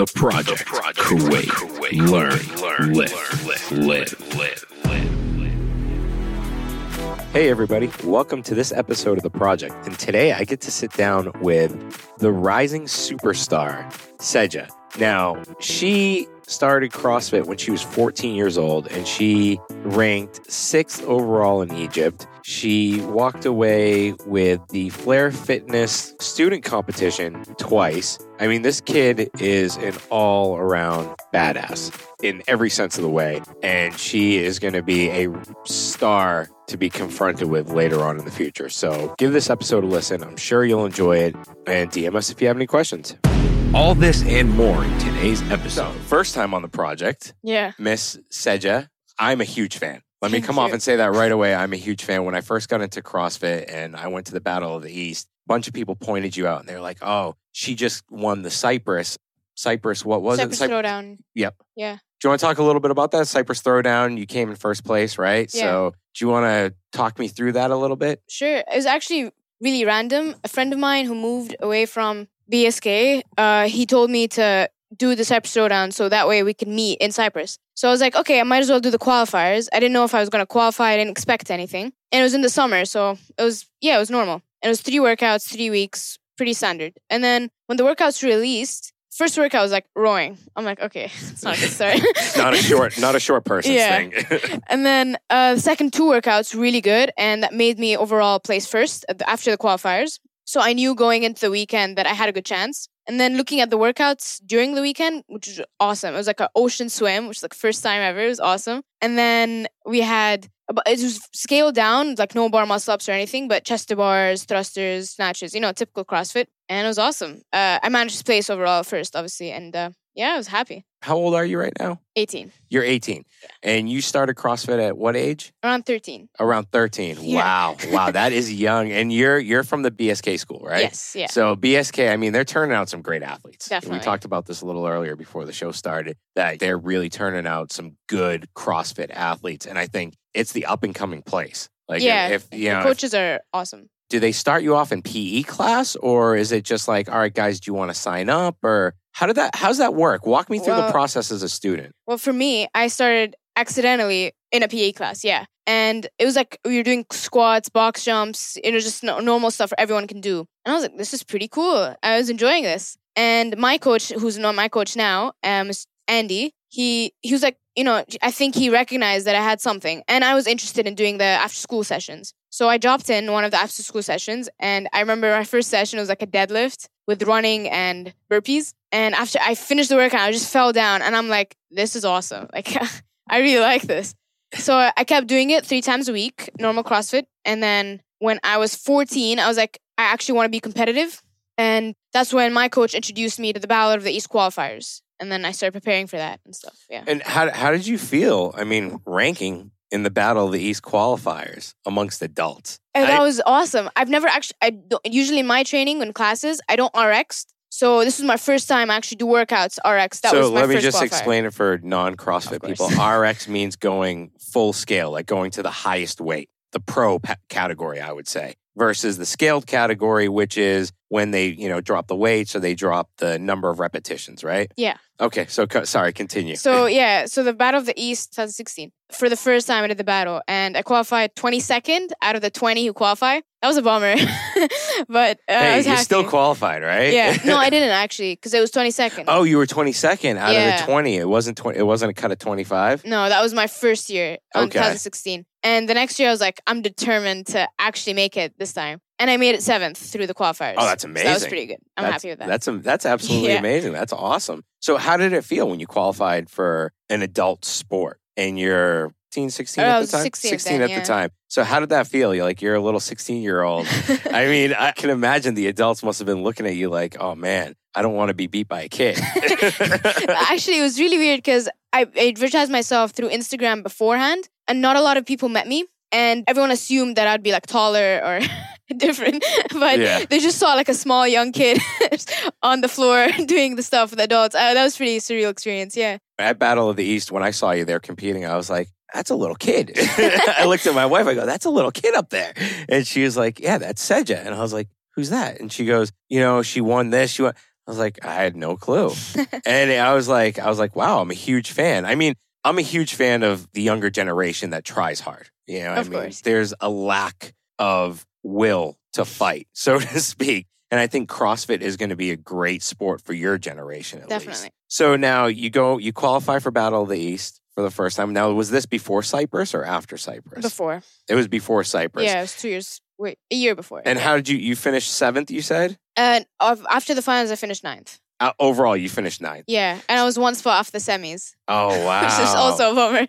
The Project. Kuwait. Learn. Live. Live. Live. Hey, everybody. Welcome to this episode of The Project. And today I get to sit down with the rising superstar, Saja. Now, she started CrossFit when she was 14 years old and she ranked sixth overall in Egypt. She walked away with the Flair Fitness student competition twice. I mean, this kid is an all around badass in every sense of the way. And she is going to be a star to be confronted with later on in the future. So give this episode a listen. I'm sure you'll enjoy it. And DM us if you have any questions. All this and more in today's episode. First time on the project, Yeah. Miss Saja. I'm a huge fan. Let me come off and say that right away. I'm a huge fan. When I first got into CrossFit and I went to the Battle of the East, a bunch of people pointed you out and they're like, oh, she just won the Cypress. Cypress, what was it? Cyp- Throwdown. Yep. Yeah. Do you want to talk a little bit about that? Cypress Throwdown, you came in first place, right? Yeah. So do you want to talk me through that a little bit? Sure. It was actually really random. A friend of mine who moved away from BSK, uh, he told me to do the Cypress Throwdown so that way we can meet in Cyprus. So I was like, okay, I might as well do the qualifiers. I didn't know if I was going to qualify. I didn't expect anything. And it was in the summer. So it was, yeah, it was normal. And it was three workouts, three weeks, pretty standard. And then when the workouts released, first workout was like rowing. I'm like, okay, it's not a good start. not a short, not a short person's Yeah. thing. And then uh, the second two workouts really good, and that made me overall place first after the qualifiers. So I knew going into the weekend that I had a good chance. And then looking at the workouts during the weekend, which was awesome. It was like an ocean swim, which was like first time ever. It was awesome. And then we had it was scaled down, like no bar muscle ups or anything, but chest to bars, thrusters, snatches, you know, typical CrossFit. And it was awesome. Uh, I managed to place overall first, obviously, and uh, yeah, I was happy. How old are you right now? 18, You're 18. And you started CrossFit at what age? around 13. Around 13. Yeah. Wow. Wow, that is young. And you're you're from the BSK school, right? Yes, yeah. So BSK, I mean, they're turning out some great athletes. Definitely. We talked about this a little earlier before the show started that they're really turning out some good CrossFit athletes, and I think it's the up and coming place. Like, Yeah, if, if you know, if- coaches are awesome. do they start you off in PE class, or is it just like, all right, guys, do you want to sign up, or how did that? How's that work? Walk me through the process as a student. Well, for me, I started accidentally in a PA class, yeah. And it was like we were doing squats, box jumps, you know, just normal stuff everyone can do. And I was like, this is pretty cool. I was enjoying this. And my coach, who's not my coach now, um, Andy, he he was like, you know, I think he recognized that I had something, and I was interested in doing the after school sessions. So I dropped in one of the after school sessions, and I remember my first session was like a deadlift with running and burpees. And after I finished the workout, I just fell down, and I'm like, this is awesome. Like, I really like this. So I kept doing it three times a week, normal CrossFit. And then when I was 14, I was like, I actually want to be competitive. And that's when my coach introduced me to the Battle of the East qualifiers. And then I started preparing for that and stuff. Yeah. And how how did you feel? I mean, ranking in the Battle of the East qualifiers amongst adults. And that I- was awesome. I've never actually, I usually in my training and classes, I don't RX. So this was my first time I actually do workouts RX. That so was my let me first just qualifier. explain it for non-CrossFit people. RX means going full scale, like going to the highest weight, the pro pa- category, I would say, versus the scaled category, which is when they you know drop the weight, so they drop the number of repetitions, right? Yeah. Okay. So co- sorry, continue. So yeah, so the Battle of the East 2016. For the first time I did the battle and I qualified 22nd out of the 20 who qualify. That was a bummer. but uh, I hey, was you're happy. still qualified, right? Yeah. No, I didn't actually because it was 22nd. oh, you were 22nd out of the 20. It wasn't 20. It wasn't a cut of 25. No, that was my first year on Okay. 2016. And the next year I was like, I'm determined to actually make it this time. And I made it seventh through the qualifiers. Oh, that's So that was amazing. pretty good. I'm That's- happy with that. That's that's absolutely Yeah. amazing. That's awesome. So how did it feel when you qualified for an adult sport and you're 16, 16 Oh, at the time? 16 16 then, at yeah. the time. So how did that feel? You're like you're a little 16 year old. I mean, I can imagine the adults must have been looking at you like, "Oh man, I don't want to be beat by a kid." Actually, it was really weird because I I advertised myself through Instagram beforehand, and not a lot of people met me. And everyone assumed that I'd be like taller or different, but Yeah. they just saw like a small young kid on the floor doing the stuff with adults. Uh, that was pretty surreal experience. Yeah. at Battle of the East, when I saw you there competing, I was like, that's a little kid. I looked at my wife, I go, that's a little kid up there. And she was like, yeah, that's Saja. And I was like, who's that? And she goes, you know, she won this. She won. I was like, I had no clue. and I was like, I was like, wow, I'm a huge fan. I mean, I'm a huge fan of the younger generation that tries hard. You know, Of I mean, course. there's a lack of will to fight, so to speak. And I think CrossFit is going to be a great sport for your generation, at least. Definitely. So now you go, you qualify for Battle of the East for the first time. Now, was this before Cyprus or after Cyprus? Before. It was before Cyprus. Yeah, it was two years. Wait, a year before. And how did you, you finish seventh, you said? And after the finals, I finished ninth. Uh, overall, you finished ninth. Yeah, and I was one spot off the semis, Oh, wow. which is also a bummer. it,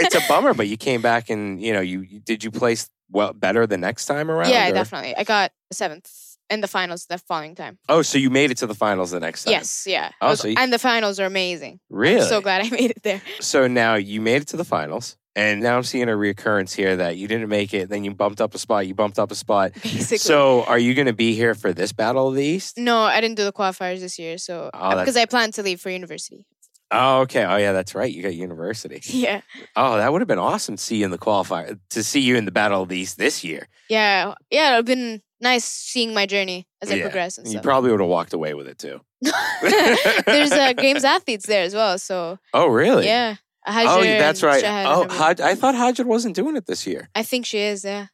it's a bummer, but you came back and, you know, you you- did you place well better the next time around? yeah, or- definitely. I got seventh in the finals the following time. Oh, so you made it to the finals the next time? Yes, yeah. Oh, was- so you- and the finals are amazing. Really? I'm so glad I made it there. So now you made it to the finals, and now I'm seeing a reoccurrence here that you didn't make it, then you bumped up a spot, you bumped up a spot. Basically. So are you going to be here for this Battle of the East? no, I didn't do the qualifiers this year, so Oh, because I plan to leave for university. Oh, okay. Oh, yeah, that's right. You got university. Yeah, Oh, that would have been awesome to see you in the qualifier, to see you in the Battle of the East this year. yeah, yeah. It'd been nice seeing my journey as I Yeah. progress and You stuff. probably would have walked away with it too. There's uh, games athletes there as well, so Oh, really? yeah. Oh, that's right. Shahad Oh. Haj, I thought Hajid wasn't doing it this year. I think she is. Yeah,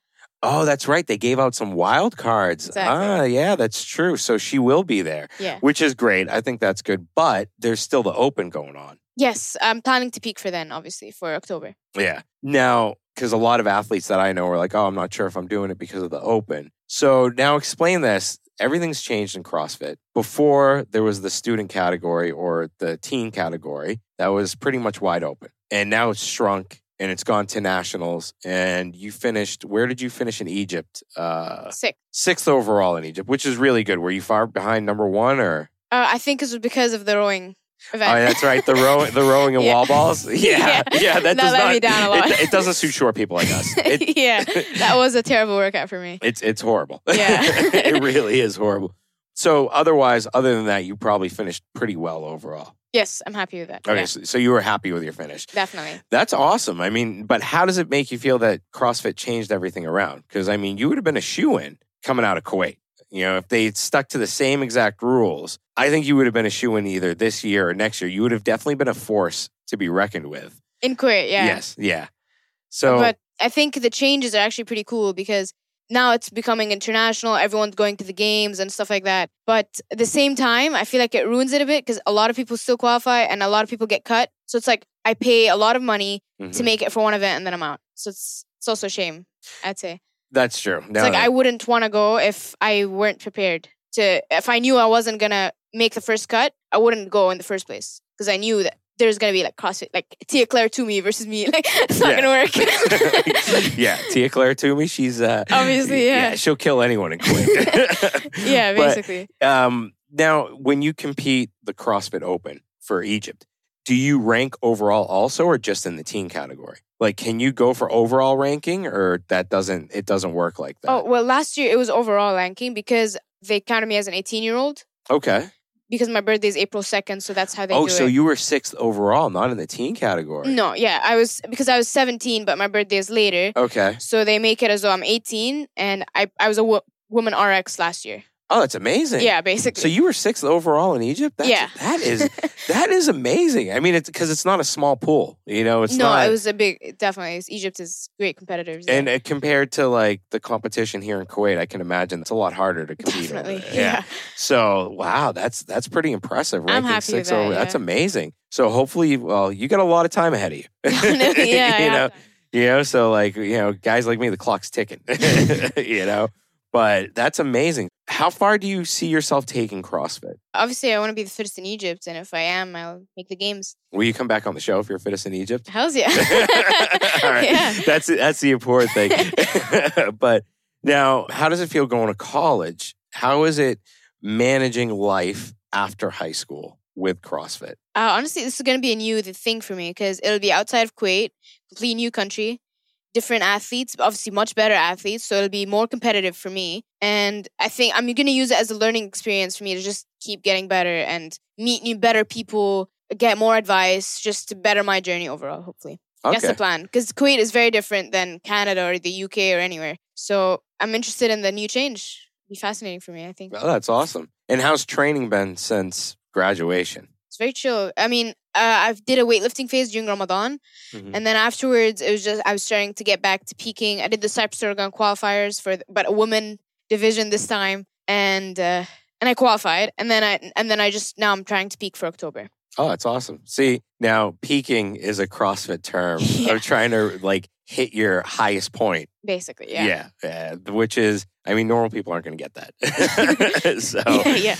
Oh, that's right. They gave out some wild cards. Exactly. Ah, yeah, that's true. So she will be there, yeah. which is great. I think that's good. But there's still the open going on. Yes, I'm planning to peak for then, obviously for October. Yeah. Now, because a lot of athletes that I know are like, oh, I'm not sure if I'm doing it because of the open. So now explain this. Everything's changed in CrossFit. Before there was the student category or the teen category that was pretty much wide open. And now it's shrunk and it's gone to nationals. And you finished, where did you finish in Egypt? Uh, Sick. sixth overall in Egypt, which is really good. Were you far behind number one or? Uh, I think it was because of the rowing event. Oh, that's right. The rowing, the rowing and Yeah. wall balls. Yeah, yeah. Yeah. that That does let not. me down a lot. It, it doesn't suit short people like us. It, yeah, that was a terrible workout for me. it's it's horrible. Yeah. it really is horrible. So otherwise, other than that, you probably finished pretty well overall. Yes, I'm happy with that. Okay, Yeah, so, so you were happy with your finish. definitely. That's awesome. I mean, but how does it make you feel that CrossFit changed everything around? Because I mean, you would have been a shoe in coming out of Kuwait. You know, if they stuck to the same exact rules, I think you would have been a shoe in either this year or next year. You would have definitely been a force to be reckoned with. In Kuwait, yeah. Yes, yeah. So, But I think the changes are actually pretty cool because now it's becoming international. Everyone's going to the games and stuff like that. But at the same time, I feel like it ruins it a bit because a lot of people still qualify and a lot of people get cut. So it's like I pay a lot of money to mhm, make it for one event and then I'm out. So it's it's also a shame, I'd say. That's true. It's like I wouldn't want to go if I weren't prepared to. If I knew I wasn't gonna make the first cut, I wouldn't go in the first place because I knew that there's gonna be like CrossFit, like Tia Claire Toomey versus me. Like it's not Yeah. gonna work. yeah, Tia Claire Toomey, she's uh, Obviously, yeah. she'll kill anyone in Kuwait. yeah, But, basically. um, now, when you compete the CrossFit Open for Egypt, do you rank overall also, or just in the teen category? Like, can you go for overall ranking, or that doesn't it doesn't work like oh, that? Oh well, last year it was overall ranking because they counted me as an 18 year old okay. because my birthday is April 2nd, so that's how they Oh, so it. you were sixth overall, not in the teen category. no, yeah, I was because I was 17, but my birthday is later, Okay. so they make it as though I'm 18, and I I was a wo- woman RX last year. Oh, that's amazing. Yeah, basically. So you were sixth overall in Egypt. That's, Yeah. That is that is amazing. I mean, it's because it's not a small pool. You know, it's no, not. it was a big. Definitely, Egypt is great competitors. and uh, compared to like the competition here in Kuwait, I can imagine it's a lot harder to compete. definitely, there. yeah. So wow, that's that's pretty impressive. I'm ranking happy with that, over. That's amazing. So hopefully, well, you got a lot of time ahead of you. Yeah, you yeah. know, you know. So like, you know, guys like me, the clock's ticking. you know, but that's amazing. How far do you see yourself taking CrossFit? Obviously, I want to be the fittest in Egypt, and if I am, I'll make the games. Will you come back on the show if you're fittest in Egypt? Hell's yeah. All right. Yeah. That's that's the important thing. but now, how does it feel going to college? How is it managing life after high school with CrossFit? Uh, honestly, this is going to be a new thing for me because it'll be outside of Kuwait, completely new country, different athletes, obviously much better athletes. So it'll be more competitive for me. And I think I'm going to use it as a learning experience for me to just keep getting better and meet new, better people, get more advice, just to better my journey overall, hopefully. That's the plan. Because Kuwait is very different than Canada or the UK or anywhere. So I'm interested in the new change, be fascinating for me. I think Oh, that's awesome. And how's training been since graduation? it's very chill. I mean, uh, I did a weightlifting phase during Ramadan, Mhm. and then afterwards, it was just I was starting to get back to peaking. I did the Cyprus Oregon qualifiers for, but a woman division this time, and uh, and I qualified, and then I and then I just now I'm trying to peak for October. Oh, that's awesome. See, now peaking is a CrossFit term Yeah. of trying to like hit your highest point. Basically, yeah, Yeah. yeah, which is, I mean, normal people aren't going to get that. so yeah, yeah.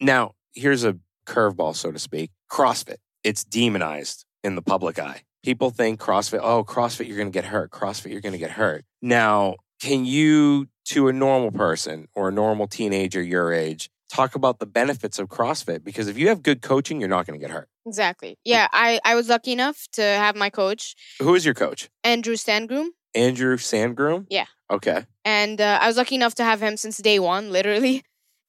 now here's a curveball, so to speak. CrossFit, it's demonized in the public eye. People think CrossFit, oh, CrossFit, you're going to get hurt. CrossFit, you're going to get hurt. Now, can you, to a normal person or a normal teenager your age, talk about the benefits of CrossFit? Because if you have good coaching, you're not going to get hurt. Exactly. Yeah, I, I was lucky enough to have my coach, Who is your coach? Andrew Stangroom. Andrew Sandgroom? Yeah. Okay. And uh, I was lucky enough to have him since day one, literally.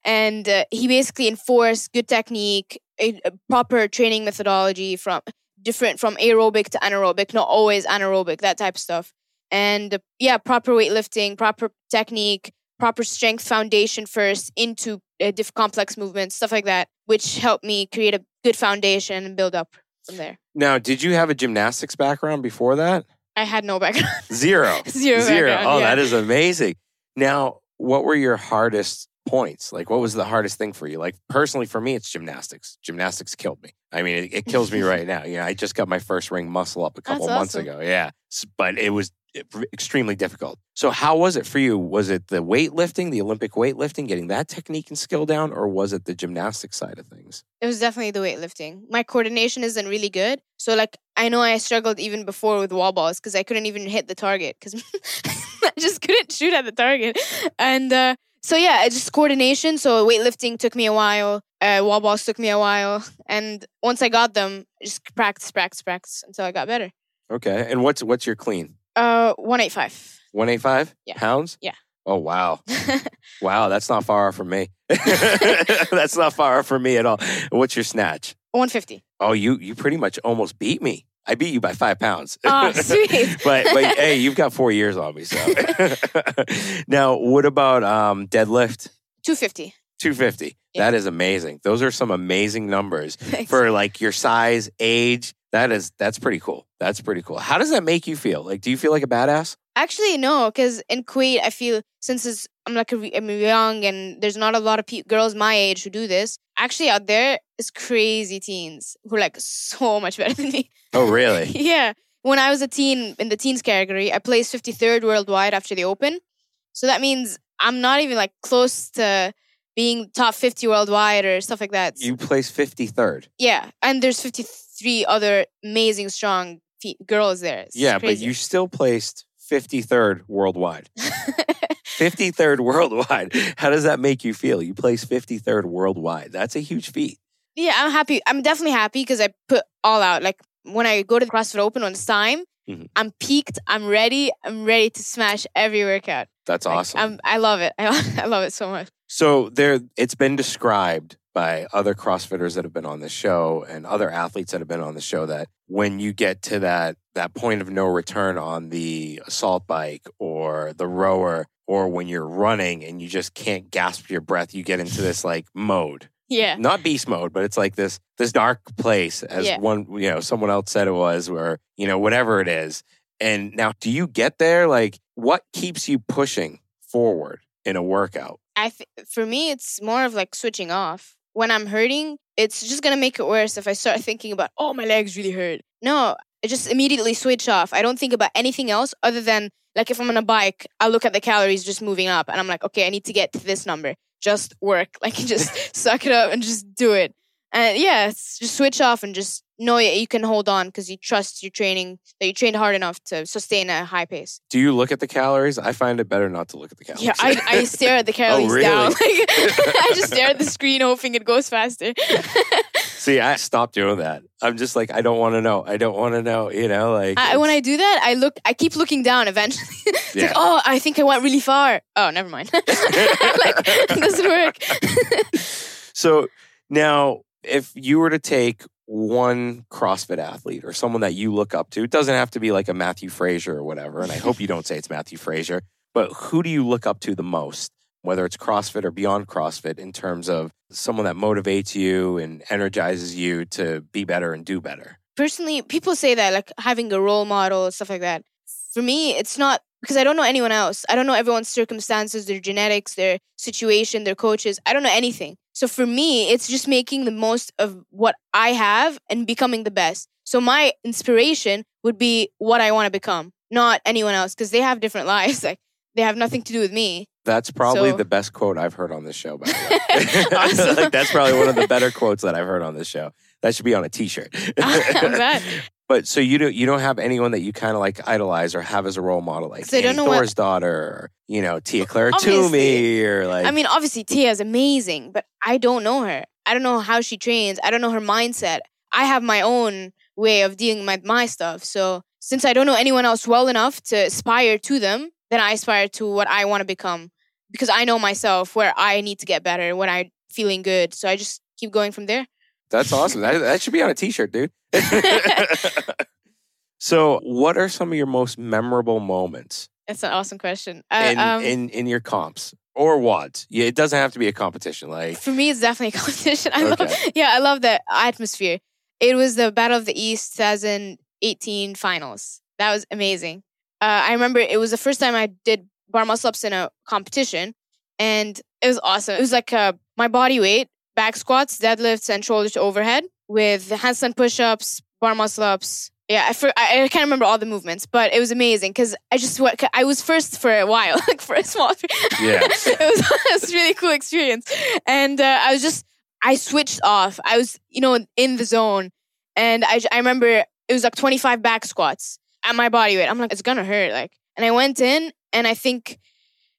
And uh, he basically enforced good technique, a, a proper training methodology from different from aerobic to anaerobic, not always anaerobic, that type of stuff. And yeah, proper weightlifting, proper technique, proper strength foundation first into uh, diff- complex movements, stuff like that, which helped me create a good foundation and build up from there. Now, did you have a gymnastics background before that? I had no background. Zero. Zero Zero. Oh, yeah. that is amazing. Now, what were your hardest points? Like, what was the hardest thing for you? Like, personally, for me, it's gymnastics. Gymnastics killed me. I mean, it, it kills me right now. You know, I just got my first ring muscle up a couple That's months awesome. ago. Yeah. But it was e, extremely difficult. So, how was it for you? Was it the weightlifting, the Olympic weightlifting, getting that technique and skill down, or was it the gymnastics side of things? It was definitely the weightlifting. My coordination isn't really good. So like I know I struggled even before with wall balls because I couldn't even hit the target because I just couldn't shoot at the target. And uh, so yeah, it's just coordination. So weightlifting took me a while. Uh, wall balls took me a while. And once I got them, just practice, practice, practice until I got better. Okay. And what's what's your clean? Uh, one eight five. 185 Yeah. pounds? Yeah. Oh, wow. Wow, that's not far off from me. that's not far off from me at all. What's your snatch? One fifty. Oh, you you pretty much almost beat me. I beat you by five pounds. Oh, sweet. but but hey, you've got four years on me. So now, what about um, deadlift? Two fifty. Two fifty. Yeah. That is amazing. Those are some amazing numbers for like your size, age. That is that's pretty cool. That's pretty cool. How does that make you feel? Like, do you feel like a badass? Actually, no, because in Kuwait, I feel since it's, I'm like I'm young and there's not a lot of pe- girls my age who do this. Actually, out there is crazy teens who are like so much better than me. Oh, really? yeah. When I was a teen in the teens category, I placed 53rd worldwide after the Open. So that means I'm not even like close to being top 50 worldwide or stuff like that. You placed fifty third. yeah. And there's 53 other amazing, strong fe- girls there. It's Yeah, but you still placed 53rd worldwide. 53rd worldwide. How does that make you feel? You placed 53rd worldwide. That's a huge feat. Yeah, I'm happy. I'm definitely happy because I put all out. Like when I go to the CrossFit Open it's time, Mhm. I'm peaked. I'm ready. I'm ready to smash every workout. That's Like, awesome. I'm, I love it. I, I love it so much. So there it's been described by other CrossFitters that have been on the show and other athletes that have been on the show that when you get to that that point of no return on the assault bike or the rower or when you're running and you just can't gasp your breath, you get into this like mode. Yeah. Not beast mode, but it's like this this dark place as Yeah. one you know, someone else said it was, or, you know, whatever it is. And now do you get there? Like what keeps you pushing forward in a workout? I th- for me, it's more of like switching off. When I'm hurting, it's just gonna make it worse if I start thinking about, oh, my legs really hurt. No, I just immediately switch off. I don't think about anything else other than like if I'm on a bike, I look at the calories just moving up, and I'm like, okay, I need to get to this number. Just work, like just suck it up and just do it. And yeah, just switch off and just know that you can hold on because you trust your training, that you trained hard enough to sustain a high pace. Do you look at the calories? I find it better not to look at the calories. Yeah, I, I stare at the oh, calories Oh, really? down. Like, I just stare at the screen hoping it goes faster. See, I stopped doing that. I'm just like, I don't want to know. I don't want to know. You know, like I, when I do that, I look. I keep looking down. Eventually, it's Yeah. like, oh, I think I went really far. Oh, never mind. like, it doesn't work. so now, if you were to take one CrossFit athlete or someone that you look up to, it doesn't have to be like a Mathew Fraser or whatever. And I hope you don't say it's Mathew Fraser, but who do you look up to the most whether it's CrossFit or beyond CrossFit, in terms of someone that motivates you and energizes you to be better and do better? Personally, people say that like having a role model, stuff like that. For me, it's not because I don't know anyone else. I don't know everyone's circumstances, their genetics, their situation, their coaches. I don't know anything. So for me, it's just making the most of what I have and becoming the best. So my inspiration would be what I want to become, not anyone else, because they have different lives. Like they have nothing to do with me. That's probably So- the best quote I've heard on this show, by the way. Like, that's probably one of the better quotes that I've heard on this show. That should be on a t-shirt. But so you don't you don't have anyone that you kind of like idolize or have as a role model, like I don't Annie know what- Thor's daughter, or you know Tia Claire Obviously. Toomey, or like I mean, obviously Tia is amazing, but I don't know her. I don't know how she trains. I don't know her mindset. I have my own way of dealing with my stuff. So since I don't know anyone else well enough to aspire to them, then I aspire to what I want to become because I know myself where I need to get better when I'm feeling good. So I just keep going from there. That's awesome. That, that should be on a t-shirt, dude. so, what are some of your most memorable moments That's an awesome question. Uh, in, um, in in your comps or WODs? Yeah, it doesn't have to be a competition. Like, for me, it's definitely a competition. I love, Okay. yeah, I love the atmosphere. It was the Battle of the East 2018 finals. That was amazing. Uh, I remember it was the first time I did bar muscle ups in a competition, and it was awesome. It was like uh, my body weight, back squats, deadlifts, and shoulder to overhead with handstand push ups, bar muscle ups. Yeah, I, for, I I can't remember all the movements, but it was amazing because I just I was first for a while, like for a small. Yeah. it was it was a really cool experience, and uh, I was just I switched off. I was you know in the zone, and I I remember it was like twenty five back squats at my body weight. I'm like it's gonna hurt, like, and I went in, and I think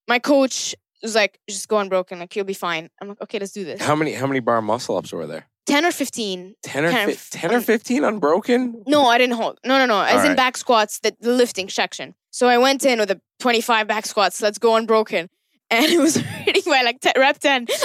my coach was like, just go unbroken, like you'll be fine. I'm like, okay, let's do this. how many how many bar muscle ups were there? Ten or fifteen. Ten or fi- of ten or um, fifteen unbroken? No, I didn't hold. No, no, no. As in right. back squats, the, the lifting section. So I went in with a 25 back squats. Let's go unbroken. And it was hurting by like 10, rep 10.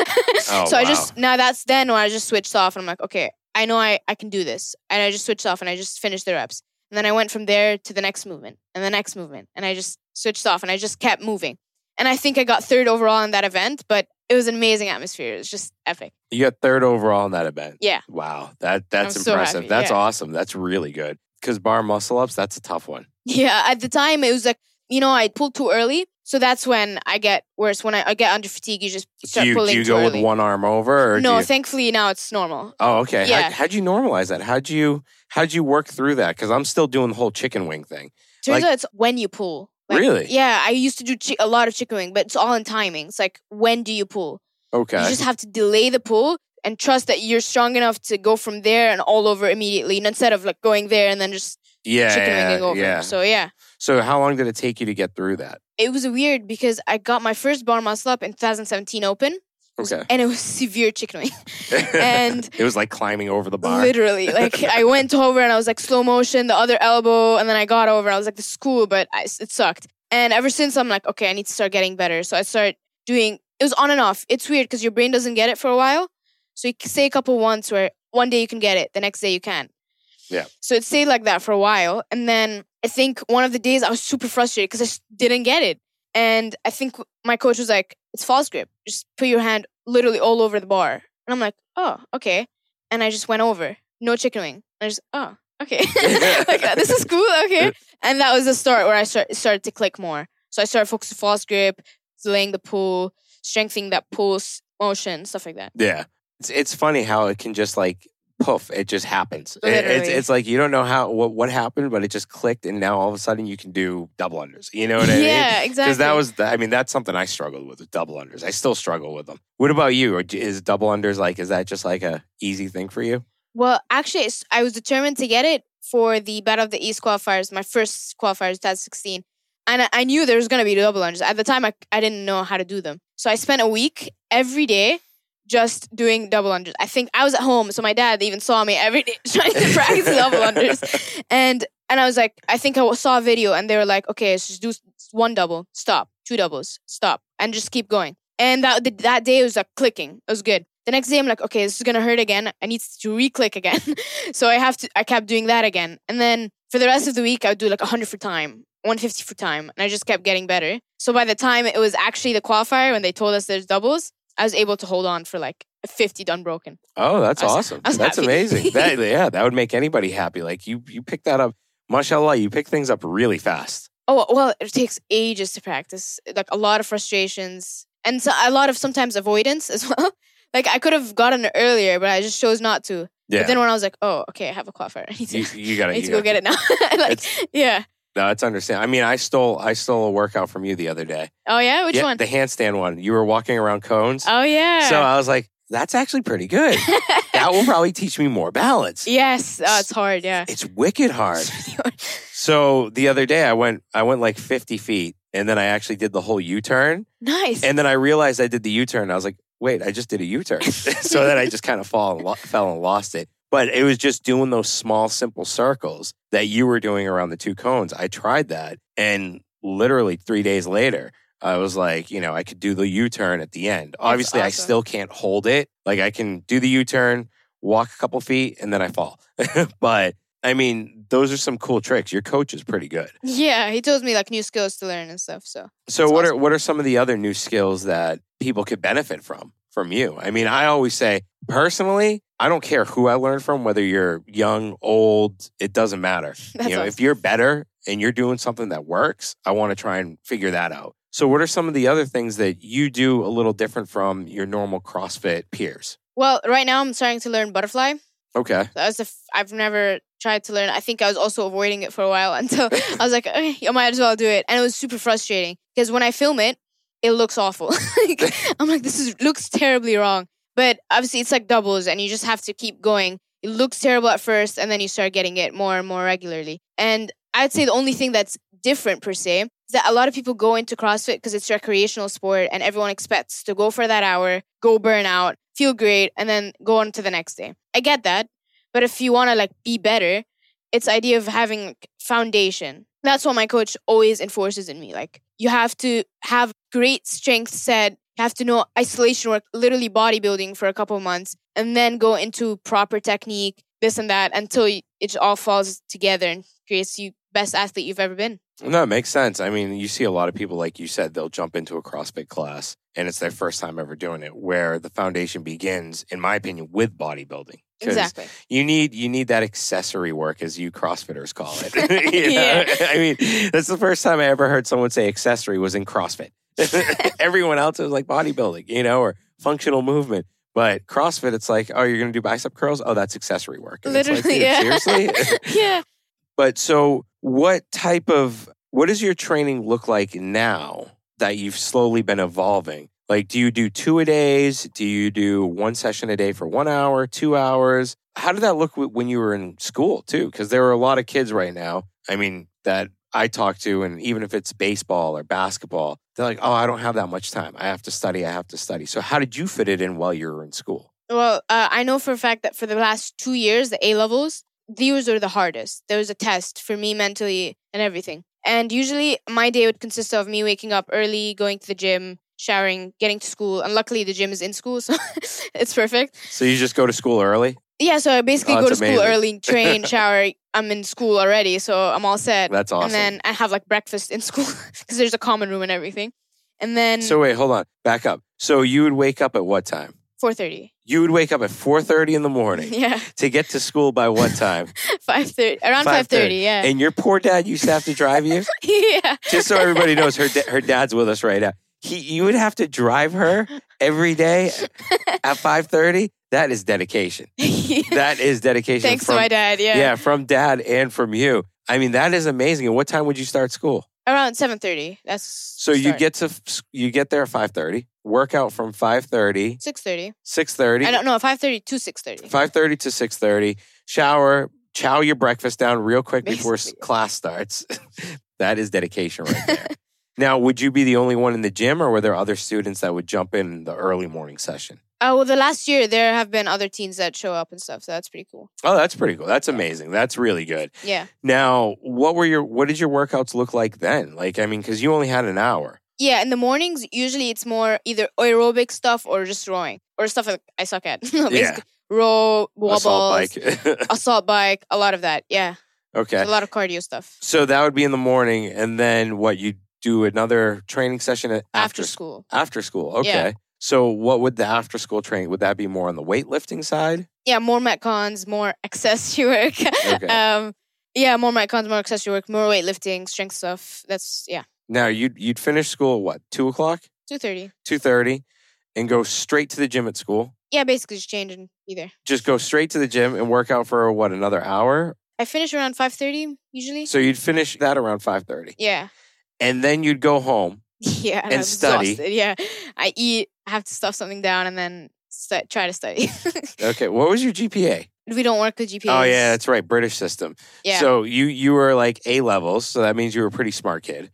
Oh, so I wow. just, now that's then when I just switched off and I'm like, okay, I know I, I can do this. And I just switched off and I just finished the reps. And then I went from there to the next movement and the next movement. And I just switched off and I just kept moving. And I think I got third overall in that event, but it was an amazing atmosphere. It was just epic. You got third overall in that event. Yeah. Wow, that that's I'm so impressive. happy, That's yeah. awesome. That's really good. Because bar muscle ups, that's a tough one. Yeah, at the time it was like you know I pulled too early, so that's when I get worse. When I, I get under fatigue, you just Do start you, pulling do you go early. with one arm over? Or no, you- thankfully now it's normal. oh, okay. Yeah. How, how'd you normalize that? How'd you how'd you work through that? Because I'm still doing the whole chicken wing thing. Turns Like- out it's when you pull. Like, Really? Yeah, I used to do chi- a lot of chicken wing, but it's all in timing. It's like when do you pull? Okay. You just have to delay the pull and trust that you're strong enough to go from there and all over immediately, and instead of like going there and then just yeah, chicken yeah, winging over. yeah. So yeah. So how long did it take you to get through that? It was weird because I got my first bar muscle up in 2017 Open, Okay. and it was severe chicken wing. And- it was like climbing over the bar. Literally, like I went over and I was like slow motion, the other elbow, and then I got over. I was like, "This is cool," but I, it sucked. And ever since, I'm like, "Okay, I need to start getting better." So I started doing. It was on and off. It's weird because your brain doesn't get it for a while. So you can say a couple once where one day you can get it, the next day you can't. Yeah. So it stayed like that for a while, and then I think one of the days I was super frustrated because I didn't get it. And I think my coach was like, "It's false grip. Just put your hand literally all over the bar." And I'm like, "Oh, okay." and I just went over. No chicken wing. I just oh okay, like this is cool. Okay, and that was the start where I start, started to click more. So I started focusing false grip, delaying the pull, strengthening that pulse motion, stuff like that. Yeah. It's it's funny how it can just like poof, it just happens. It- it's it's like you don't know how what, what happened, but it just clicked and now all of a sudden you can do double unders. You know what I mean? yeah, exactly. Because that was, the, I mean, that's something I struggled with, with double unders. I still struggle with them. What about you? Is double unders like, is that just like a easy thing for you? well, actually, I was determined to get it for the Battle of the East qualifiers, my first qualifiers, 2016. And I, I knew there was going to be double unders. At the time, I, I didn't know how to do them. So I spent a week every day just doing double unders. I think I was at home, so my dad even saw me every day trying to practice double unders. And and I was like, I think I saw a video, and they were like, okay, let's just do one double, stop, two doubles, stop, and just keep going. And that that day was like clicking. It was good. The next day, I'm like, okay, this is gonna hurt again. I need to re-click again. so I have to. I kept doing that again, and then for the rest of the week, I would do like hundred for time. 150 for time, and I just kept getting better. So by the time it was actually the qualifier when they told us there's doubles, I was able to hold on for like 50 unbroken. Oh, that's I was- awesome. Was That's happy. amazing. That, yeah, that would make anybody happy. Like you, you pick that up. Mashallah, you pick things up really fast. Oh well, it takes ages to practice. Like a lot of frustrations and so, a lot of sometimes avoidance as well. Like I could have gotten it earlier, but I just chose not to. Yeah. But then when I was like, oh, okay, I have a qualifier. I need to, you, you gotta, I need to go get it now. like, yeah. No, it's understand. I mean, I stole, I stole a workout from you the other day. Oh yeah, which yeah, one? The handstand one. You were walking around cones. oh yeah. So I was like, that's actually pretty good. that will probably teach me more balance. yes, oh, it's hard. Yeah. It's wicked hard. So the other day I went I went like 50 feet and then I actually did the whole U-turn. nice. And then I realized I did the U-turn. I was like, wait, I just did a U-turn. so then I just kind of fall and lo- fell and lost it. But it was just doing those small, simple circles that you were doing around the two cones. I tried that. And literally three days later, I was like, you know, I could do the U-turn at the end. Obviously, I still can't hold it. Like I can do the U-turn, walk a couple feet, and then I fall. but I mean, those are some cool tricks. Your coach is pretty good. yeah, he told me like new skills to learn and stuff. So So That's what are what are some of the other new skills that people could benefit from from you? I mean, I always say personally, I don't care who I learn from, whether you're young, old, it doesn't matter. that's you know, awesome. if you're better and you're doing something that works, I want to try and figure that out. So what are some of the other things that you do a little different from your normal CrossFit peers? well, right now I'm starting to learn butterfly. Okay. That was the f- I've never tried to learn. I think I was also avoiding it for a while until I was like, okay, I might as well do it, and it was super frustrating because when I film it, it looks awful. Like, I'm like, this is looks terribly wrong. But obviously, it's like doubles, and you just have to keep going. It looks terrible at first, and then you start getting it more and more regularly. And I'd say the only thing that's different per se is that a lot of people go into CrossFit because it's recreational sport, and everyone expects to go for that hour, go burn out, feel great, and then go on to the next day. I get that, but if you want to like be better, it's idea of having foundation. That's what my coach always enforces in me. Like you have to have great strength set. Have to know isolation work, literally bodybuilding for a couple of months, and then go into proper technique, this and that, until it all falls together and creates you best athlete you've ever been. No, it makes sense. I mean, you see a lot of people, like you said, they'll jump into a CrossFit class and it's their first time ever doing it, where the foundation begins, in my opinion, with bodybuilding. Exactly. You need you need that accessory work, as you CrossFitters call it. Yeah. I mean, that's the first time I ever heard someone say accessory was in CrossFit. Everyone else is like bodybuilding, you know, or functional movement. But CrossFit, it's like, oh, you're going to do bicep curls? Oh, that's accessory work. And it's like, Literally, yeah. Seriously? yeah. But so, what type of what does your training look like now that you've slowly been evolving? Like, do you do two a days? Do you do one session a day for one hour, two hours? How did that look when you were in school too? Because there are a lot of kids right now. I mean, that I talk to, and even if it's baseball or basketball, they're like, "Oh, I don't have that much time. I have to study. I have to study." So, how did you fit it in while you were in school? Well, uh, I know for a fact that for the last two years, the A levels, these are the hardest. There was a test for me mentally and everything. And usually my day would consist of me waking up early, going to the gym, showering, getting to school. And luckily the gym is in school, so it's perfect. So you just go to school early? Yeah, so I basically Oh, go to that's school early, train, shower. I'm in school already, so I'm all set. That's awesome. And then I have like breakfast in school because there's a common room and everything. And then so wait, hold on, back up. So you would wake up at what time? 4:30. You would wake up at 4:30 in the morning Yeah, to get to school by what time? 5:30. Around 5:30. Yeah. And your poor dad used to have to drive you. yeah. Just so everybody knows, her da- her dad's with us right now. He, you would have to drive her every day at 5:30. That is dedication. That is dedication. Thanks from, to my dad. Yeah. Yeah, from dad and from you. I mean, that is amazing. And what time would you start school? Around seven thirty. That's So you start. get to you get there at 5:30. Workout from 5:30, six thirty. 6:30. I don't know. Five thirty to six thirty. 5.30 to 6.30 shower chow your breakfast down real quick before Basically. class starts that is dedication right there now would you be the only one in the gym or were there other students that would jump in the early morning session Oh well, the last year there have been other teens that show up and stuff, so that's pretty cool. oh that's pretty cool that's amazing that's really good Yeah. now what were your what did your workouts look like then like i mean because you only had an hour Yeah, in the mornings, usually it's more either aerobic stuff or just rowing or stuff that I suck at. Basically, row, wall balls, assault bike assault bike, a lot of that. Yeah. Okay. a lot of cardio stuff So that would be in the morning, and then what? You do another training session at after, after school. After school. Okay. Yeah. So what would the after school training? Would that be more on the weightlifting side? Yeah, more metcons, more accessory work. Okay. um, yeah, more metcons, more accessory work, more weightlifting, strength stuff. That's yeah, Now you'd you'd finish school at what? Two o'clock, two thirty. two thirty, and go straight to the gym at school. Yeah, basically just changing either. Just go straight to the gym and work out for what another hour. I finish around five thirty usually. So you'd finish that around five thirty, yeah, and then you'd go home. yeah, And I'm study. exhausted. Yeah, I eat, have to stuff something down, and then stu- try to study. Okay. What was your GPA? we don't work with GPAs. Oh yeah, that's right, British system. yeah. So you you were like A levels, so that means you were a pretty smart kid.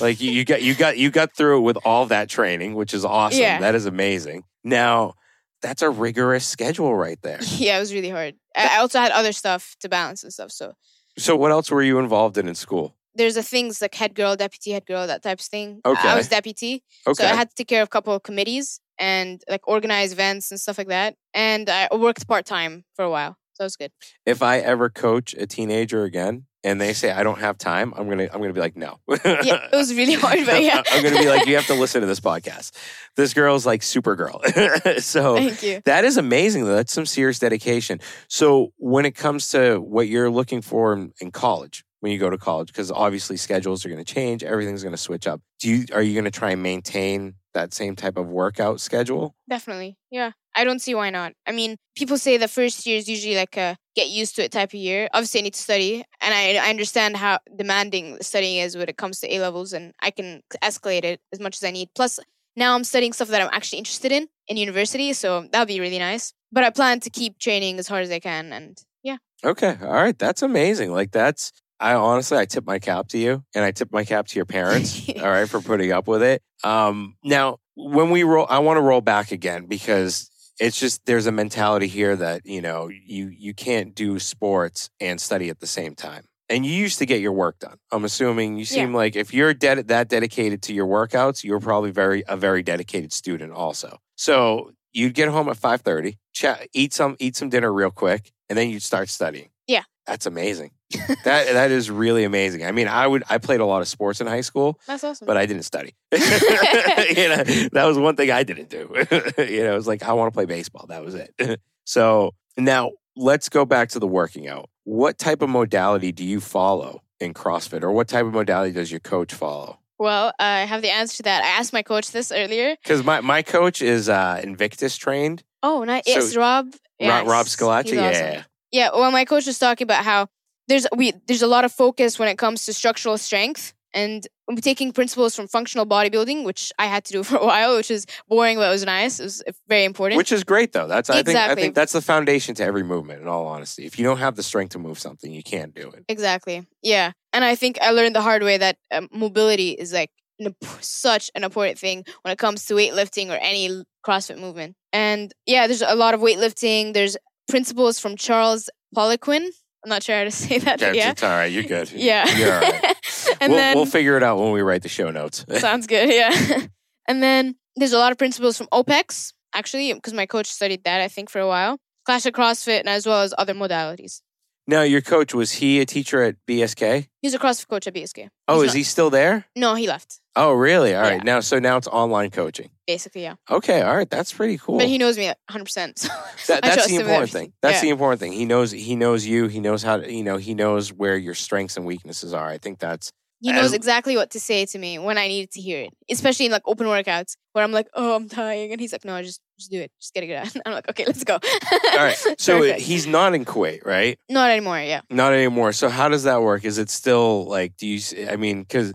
Like you, you got you got you got through it with all that training, which is awesome. Yeah. That is amazing. Now that's a rigorous schedule right there. yeah, it was really hard. I I also had other stuff to balance and stuff. So So what else were you involved in in school? There's a things like head girl, deputy head girl, that type of thing. Okay. I was deputy. Okay. So I had to take care of a couple of committees and like organize events and stuff like that. And I worked part time for a while. So it was good. if I ever coach a teenager again and they say I don't have time, I'm gonna I'm gonna be like no. Yeah, it was really hard, but yeah. I'm gonna be like you have to listen to this podcast. This girl's like Supergirl. so Thank you. That is amazing, though. That's some serious dedication. So, when it comes to what you're looking for in, in college, when you go to college, because obviously schedules are going to change, everything's going to switch up. Do you are you going to try and maintain that same type of workout schedule? Definitely. Yeah. I don't see why not. I mean, people say the first year is usually like a get used to it type of year. Obviously, I need to study, and I, I understand how demanding studying is when it comes to A levels, and I can escalate it as much as I need. Plus, now I'm studying stuff that I'm actually interested in in university, so that'll be really nice. But I plan to keep training as hard as I can, and yeah. Okay, all right, that's amazing. Like that's. I honestly, I tip my cap to you, and I tip my cap to your parents. all right, for putting up with it. Um, now, when we roll, I want to roll back again because it's just there's a mentality here that you know you you can't do sports and study at the same time. And you used to get your work done. I'm assuming you seem like if you're ded- that dedicated to your workouts, you're probably very a very dedicated student also. So you'd get home at 5:30, chat, eat some eat some dinner real quick, and then you'd start studying. Yeah. That's amazing. That that is really amazing. I mean, I would I played a lot of sports in high school, That's awesome. but I didn't study. you know, that was one thing I didn't do. you know, it was like I want to play baseball. That was it. so now let's go back to the working out. What type of modality do you follow in CrossFit, or what type of modality does your coach follow? well, I have the answer to that. I asked my coach this earlier. Because my, my coach is uh, Invictus trained. Oh, nice. So- Yes, Rob. Ro- Rob Yes, Scalacci. he's Yeah. Yeah, well, my coach was talking about how there's we there's a lot of focus when it comes to structural strength, and I'm taking principles from functional bodybuilding, which I had to do for a while, which is boring, but it was nice. It was very important. Which is great though. That's I think I think that's the foundation to every movement. In all honesty, if you don't have the strength to move something, you can't do it. exactly. Yeah, and I think I learned the hard way that um, mobility is like an, such an important thing when it comes to weightlifting or any CrossFit movement. And yeah, there's a lot of weightlifting. There's principles from Charles Poliquin. I'm not sure how to say that. Yeah, yeah. it's, all right. You're good. Yeah. You're all right. and we'll, then we'll figure it out when we write the show notes. sounds good. Yeah. and then there's a lot of principles from OPEX, actually, because my coach studied that, I think, for a while. Classic CrossFit and as well as other modalities. Now, your coach was he a teacher at BSK? He's a CrossFit coach at BSK. Oh, He's is not- he still there? No, he left. Oh, really? All right. Yeah. Now, so now it's online coaching. Basically, yeah. Okay. All right. That's pretty cool. But he knows me 100%. So That, I that's trust the him with important everything. thing. That's Yeah. the important thing. He knows. He knows you. He knows how to. You know. He knows where your strengths and weaknesses are. I think that's. he knows exactly what to say to me when I needed to hear it, especially in like open workouts where I'm like, oh, I'm dying. And he's like, no, I just just do it. Just get it out. I'm like, okay, let's go. All right. So Perfect. he's not in Kuwait, right? Not anymore, yeah. Not anymore. So how does that work? Is it still like? Do you? I mean, because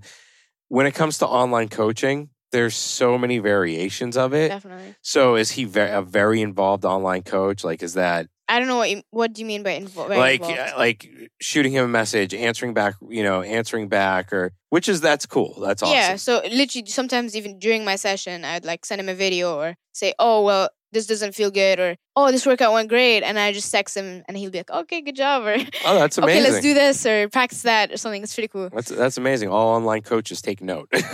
when it comes to online coaching, there's so many variations of it. Definitely. So is he ve- a very involved online coach? Like, is that I don't know what you, what do you mean by invo- very like involved? uh, like shooting him a message, answering back, you know, answering back, or which is that's cool. That's awesome. Yeah, so literally sometimes even during my session, I'd like send him a video or say, "Oh, well, this doesn't feel good," or "Oh, this workout went great," and I just text him, and he'll be like, "Okay, good job," or Oh, that's "Okay, let's do this," or practice that or something. It's pretty cool. That's that's amazing. All online coaches take note.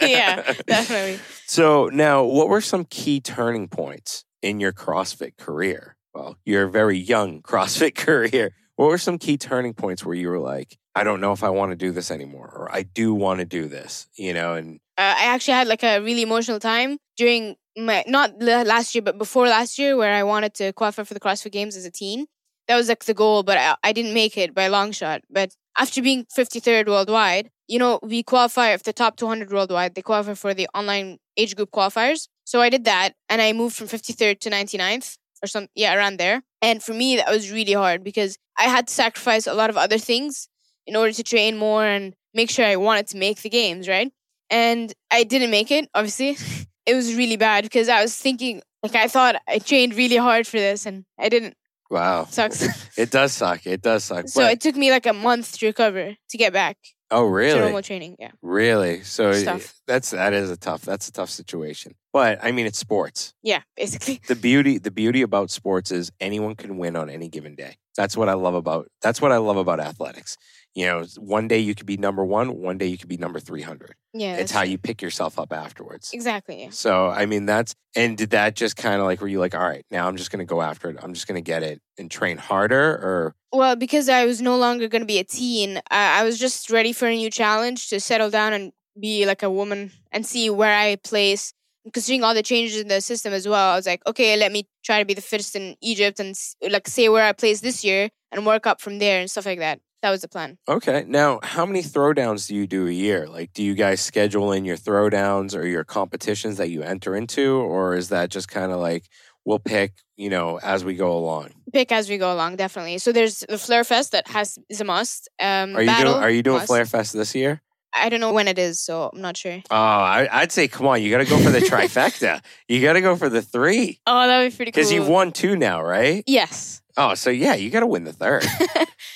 Yeah, Definitely. So now, what were some key turning points in your CrossFit career? Well, your very young CrossFit career. What were some key turning points where you were like, I don't know if I want to do this anymore, or I do want to do this, you know? And uh, I actually had like a really emotional time during my not last year, but before last year, where I wanted to qualify for the CrossFit Games as a teen. That was like the goal, but I, I didn't make it by a long shot. But after being 53rd worldwide, you know, we qualify if the top 200 worldwide, they qualify for the online age group qualifiers. So I did that and I moved from 53rd to 99th or some, yeah, around there. And for me, that was really hard because I had to sacrifice a lot of other things in order to train more and make sure I wanted to make the games, right? And I didn't make it, obviously. it was really bad because I was thinking, like, I thought I trained really hard for this and I didn't. wow, Sucks. it does suck. It does suck. so but, it took me like a month to recover to get back oh, really? normal training. Yeah. Really? So it- that's that is a tough that's a tough situation. But I mean, it's sports. Yeah, basically. The beauty the beauty about sports is anyone can win on any given day. That's what I love about that's what I love about athletics. You know, one day you could be number one, one day you could be number three hundred. Yeah. it's how you pick yourself up afterwards. Exactly. So I mean, that's and did that just kind of like were you like, all right, now I'm just going to go after it. I'm just going to get it and train harder, or Well, because I was no longer going to be a teen, I, I was just ready for a new challenge to settle down and be like a woman and see where I place. Considering all the changes in the system as well, I was like, okay, let me try to be the fittest in Egypt and like say where I place this year and work up from there and stuff like that. That was the plan. Okay. Now, how many throwdowns do you do a year? Like, do you guys schedule in your throwdowns or your competitions that you enter into, or is that just kind of like we'll pick, you know, as we go along? Pick as we go along, definitely. So there's the Flare Fest that has is a must. Um, Are you battle, doing Are you doing must. Flare Fest this year? I don't know when it is, so I'm not sure. Oh, I, I'd say, come on, you got to go for the trifecta. You got to go for the three Oh, that would be pretty cool. because you've won two now, right? Yes. Oh, so yeah, you got to win the third.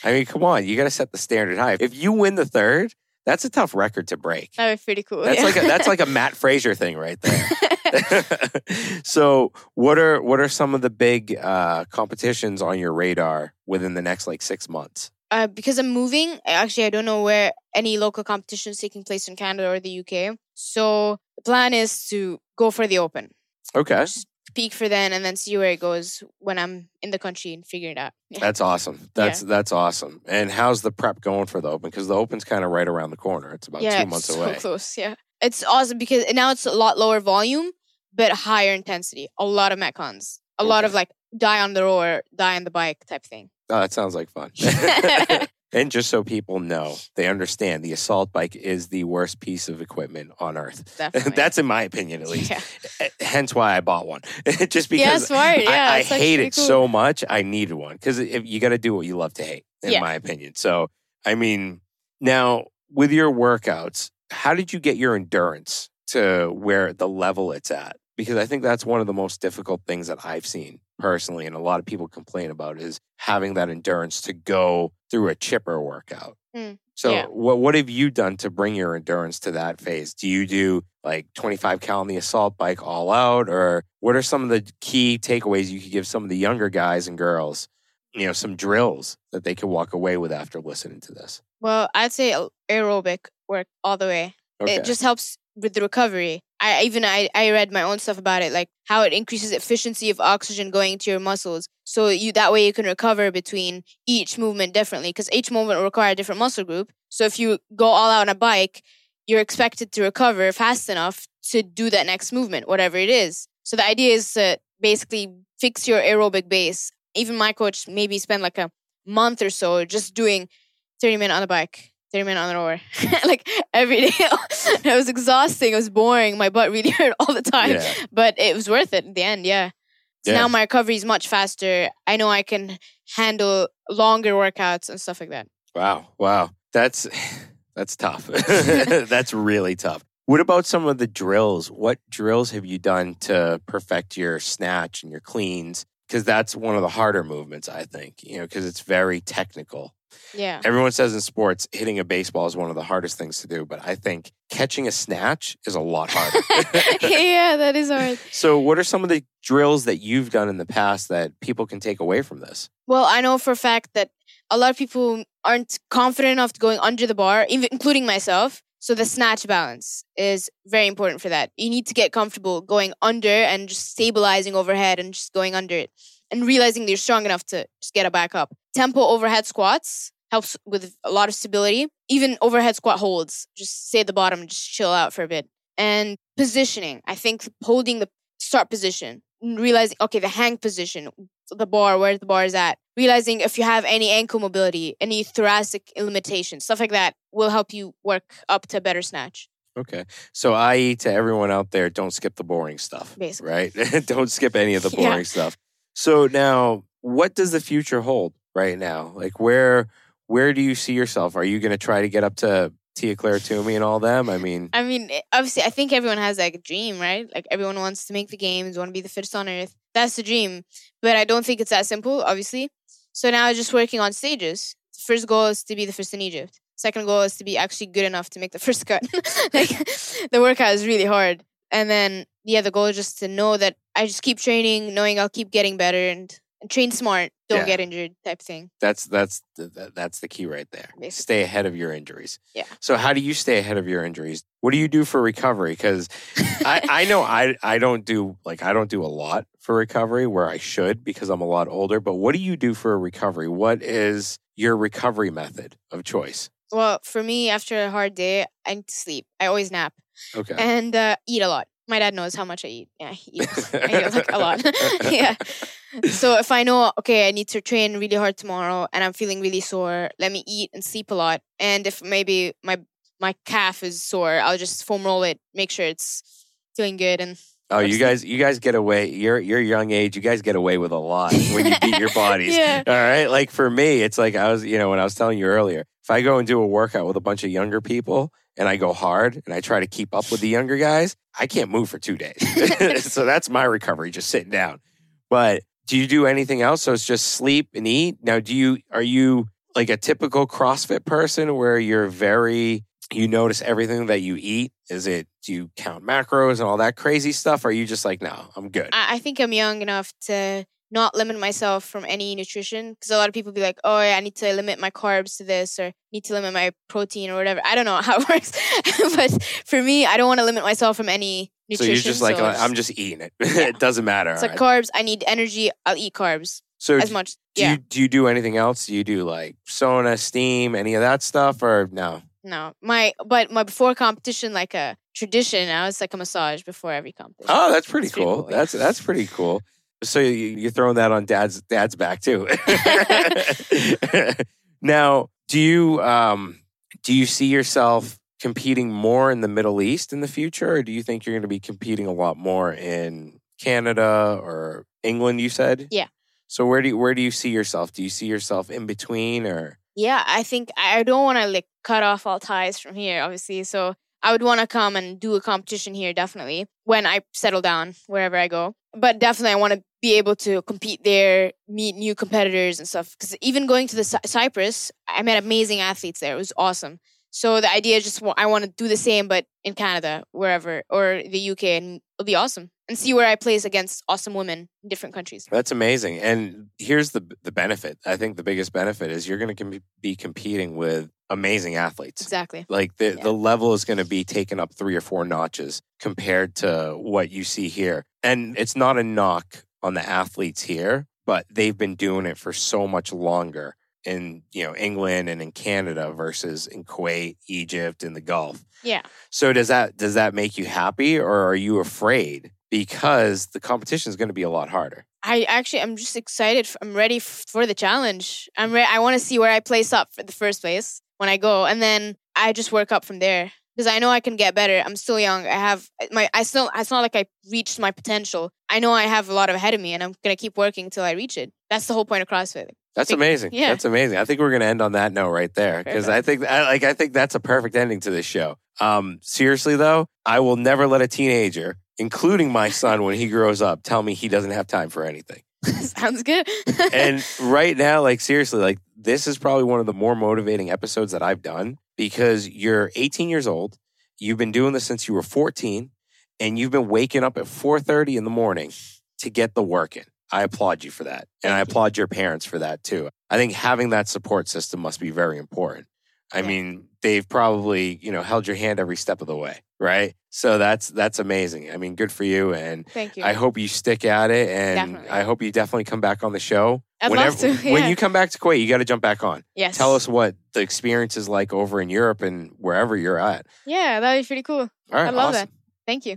I mean, come on, you got to set the standard high. If you win the third, that's a tough record to break. That would be pretty cool. That's yeah. like a, that's like a Mat Fraser thing right there. so what are what are some of the big uh, competitions on your radar within the next like six months? uh, because I'm moving, actually, I don't know where any local competition is taking place in Canada or the UK. So the plan is to go for the open, Okay, just peak for then, and then see where it goes when I'm in the country and figure it out. Yeah. that's awesome. That's that's awesome. And how's the prep going for the open? Because the open's kind of right around the corner. It's about yeah, two months it's away. so close. Yeah, it's awesome because now it's a lot lower volume, but higher intensity. A lot of metcons, a lot of like die on the rower, die on the bike type thing. Oh, that sounds like fun. and just so people know, they understand the assault bike is the worst piece of equipment on earth. That's in my opinion, at least. yeah. Eh, Hence why I bought one. Just Yeah, because smart. Yeah, I, I hate it cool. so much. I needed one because you got to do what you love to hate, in Yeah. my opinion. So, I mean, now with your workouts, how did you get your endurance to where the level it's at? Because I think that's one of the most difficult things that I've seen personally, and a lot of people complain about is having that endurance to go through a chipper workout. Mm, So, yeah. what what have you done to bring your endurance to that phase? Do you do like 25 cal on the assault bike all out, or what are some of the key takeaways you could give some of the younger guys and girls? You know, some drills that they could walk away with after listening to this. Well, I'd say aerobic work all the way. Okay. It just helps with the recovery. I even I, I read my own stuff about it, like how it increases efficiency of oxygen going into your muscles. So you that way you can recover between each movement differently because each movement will require a different muscle group. So if you go all out on a bike, you're expected to recover fast enough to do that next movement, whatever it is. So the idea is to basically fix your aerobic base. Even my coach maybe spend like a month or so just doing 30 minutes on the bike, 30 minute on the rower, like every day. it was exhausting. It was boring. My butt really hurt all the time, Yeah. but it was worth it in the end. Yeah. So Yeah. now my recovery is much faster. I know I can handle longer workouts and stuff like that. Wow. Wow. That's that's tough. that's really tough. What about some of the drills? What drills have you done to perfect your snatch and your cleans? Because that's one of the harder movements, I think, you know, because it's very technical. Yeah. Everyone says in sports, hitting a baseball is one of the hardest things to do, but I think catching a snatch is a lot harder. yeah, that is hard. so, what are some of the drills that you've done in the past that people can take away from this? Well, I know for a fact that a lot of people aren't confident enough to going under the bar, even including myself. So the snatch balance is very important for that. You need to get comfortable going under and just stabilizing overhead and just going under it. and realizing that you're strong enough to just get it back up. Tempo overhead squats helps with a lot of stability. Even overhead squat holds, just stay at the bottom just chill out for a bit. And positioning, I think holding the start position, realizing, okay, the hang position, the bar, where the bar is at, realizing if you have any ankle mobility, any thoracic limitations, stuff like that will help you work up to a better snatch. Okay. So, i.e., to everyone out there, don't skip the boring stuff. Basically. Right? don't skip any of the Yeah. boring stuff. So, now what does the future hold right now? Like, where where do you see yourself? Are you going to try to get up to Tia Claire Toomey and all them? I mean, I mean, obviously, I think everyone has like a dream, right? Like everyone wants to make the games, want to be the fittest on earth. That's the dream. But I don't think it's that simple, obviously. So now I'm just working on stages. First goal is to be the first in Egypt. Second goal is to be actually good enough to make the first cut. like the workout is really hard. And then yeah, the goal is just to know that I just keep training, knowing I'll keep getting better and train smart, don't Yeah. get injured type thing. that's that's the, that's the key right there. Basically. Stay ahead of your injuries. Yeah. So, how do you stay ahead of your injuries? What do you do for recovery? Because I, I know I I don't do like I don't do a lot for recovery where I should because I'm a lot older. But what do you do for recovery? What is your recovery method of choice? Well, for me, after a hard day, I need to sleep. I always nap. Okay. and uh, eat a lot. My dad knows how much I eat. Yeah, he eats. I eat like a lot. yeah. So if I know, okay, I need to train really hard tomorrow, and I'm feeling really sore, let me eat and sleep a lot. And if maybe my my calf is sore, I'll just foam roll it, make sure it's feeling good. And Oh, you guys, you guys get away. Your your young age, you guys get away with a lot when you beat your bodies. Yeah. All right. Like for me, it's like I was, you know, when I was telling you earlier, if I go and do a workout with a bunch of younger people and I go hard and I try to keep up with the younger guys, I can't move for two days. so that's my recovery, just sitting down. But do you do anything else? So it's just sleep and eat. Now, do you are you like a typical CrossFit person where you're very you notice everything that you eat? Is it do you count macros and all that crazy stuff? Or are you just like, no, I'm good? I, I think I'm young enough to not limit myself from any nutrition because a lot of people be like, oh, yeah, I need to limit my carbs to this or need to limit my protein or whatever. I don't know how it works, but for me, I don't want to limit myself from any nutrition. so you're just like, so "Oh, I'm just eating it. Yeah. it doesn't matter. It's like right. carbs. I need energy. I'll eat carbs so as much. do Yeah. you do you do anything else? Do you do like sauna, steam, any of that stuff, or no? No, my but my before competition like a tradition now. It's like a massage before every competition. Oh, that's pretty pretty cool. cool, yeah. That's that's pretty cool. So you, you're throwing that on dad's dad's back too. now, do you um do you see yourself competing more in the Middle East in the future, or do you think you're going to be competing a lot more in Canada or England? You said, Yeah. So where do you, where do you see yourself? Do you see yourself in between, or Yeah, I think I don't want to like cut off all ties from here, obviously. So I would want to come and do a competition here, definitely, when I settle down wherever I go. But definitely, I want to be able to compete there, meet new competitors and stuff. Because even going to the Cy- Cyprus, I met amazing athletes there. It was awesome. So the idea is just I want to do the same, but in Canada, wherever, or the UK, and it'll be awesome. And see where I place against awesome women in different countries. That's amazing. And here's the the benefit. I think the biggest benefit is you're going to com- be competing with amazing athletes. Exactly. Like the Yeah. the level is going to be taken up three or four notches compared to what you see here. And it's not a knock on the athletes here, but they've been doing it for so much longer in you know England and in Canada versus in Kuwait, Egypt, and the Gulf. Yeah. So does that does that make you happy, or are you afraid because the competition is going to be a lot harder? I actually, I'm just excited. I'm ready for the challenge. I'm ready. I want to see where I place up for the first place when I go, and then I just work up from there because I know I can get better. I'm still young. I have my. I still. It's not like I reached my potential. I know I have a lot ahead of me, and I'm gonna keep working until I reach it. That's the whole point of CrossFit. That's Think- amazing. yeah. That's amazing. I think we're going to end on that note right there because I think I, like I think that's a perfect ending to this show. Um, seriously though, I will never let a teenager, including my son when he grows up, tell me he doesn't have time for anything. Sounds good. And right now, like seriously, like this is probably one of the more motivating episodes that I've done because you're 18 years old, you've been doing this since you were 14, and you've been waking up at 4:30 in the morning to get the work in. I applaud you for that. And I Thank you. applaud your parents for that too. I think having that support system must be very important. I Yeah. mean, they've probably, you know, held your hand every step of the way, right? So that's that's amazing. I mean, good for you and Thank you. I hope you stick at it and Definitely. I hope you definitely come back on the show. I'd Whenever- love to. When you come back to Kuwait, you got to jump back on. yes. Tell us what the experience is like over in Europe and wherever you're at. Yeah, that'd be pretty cool. All right, I love awesome. that. Thank you.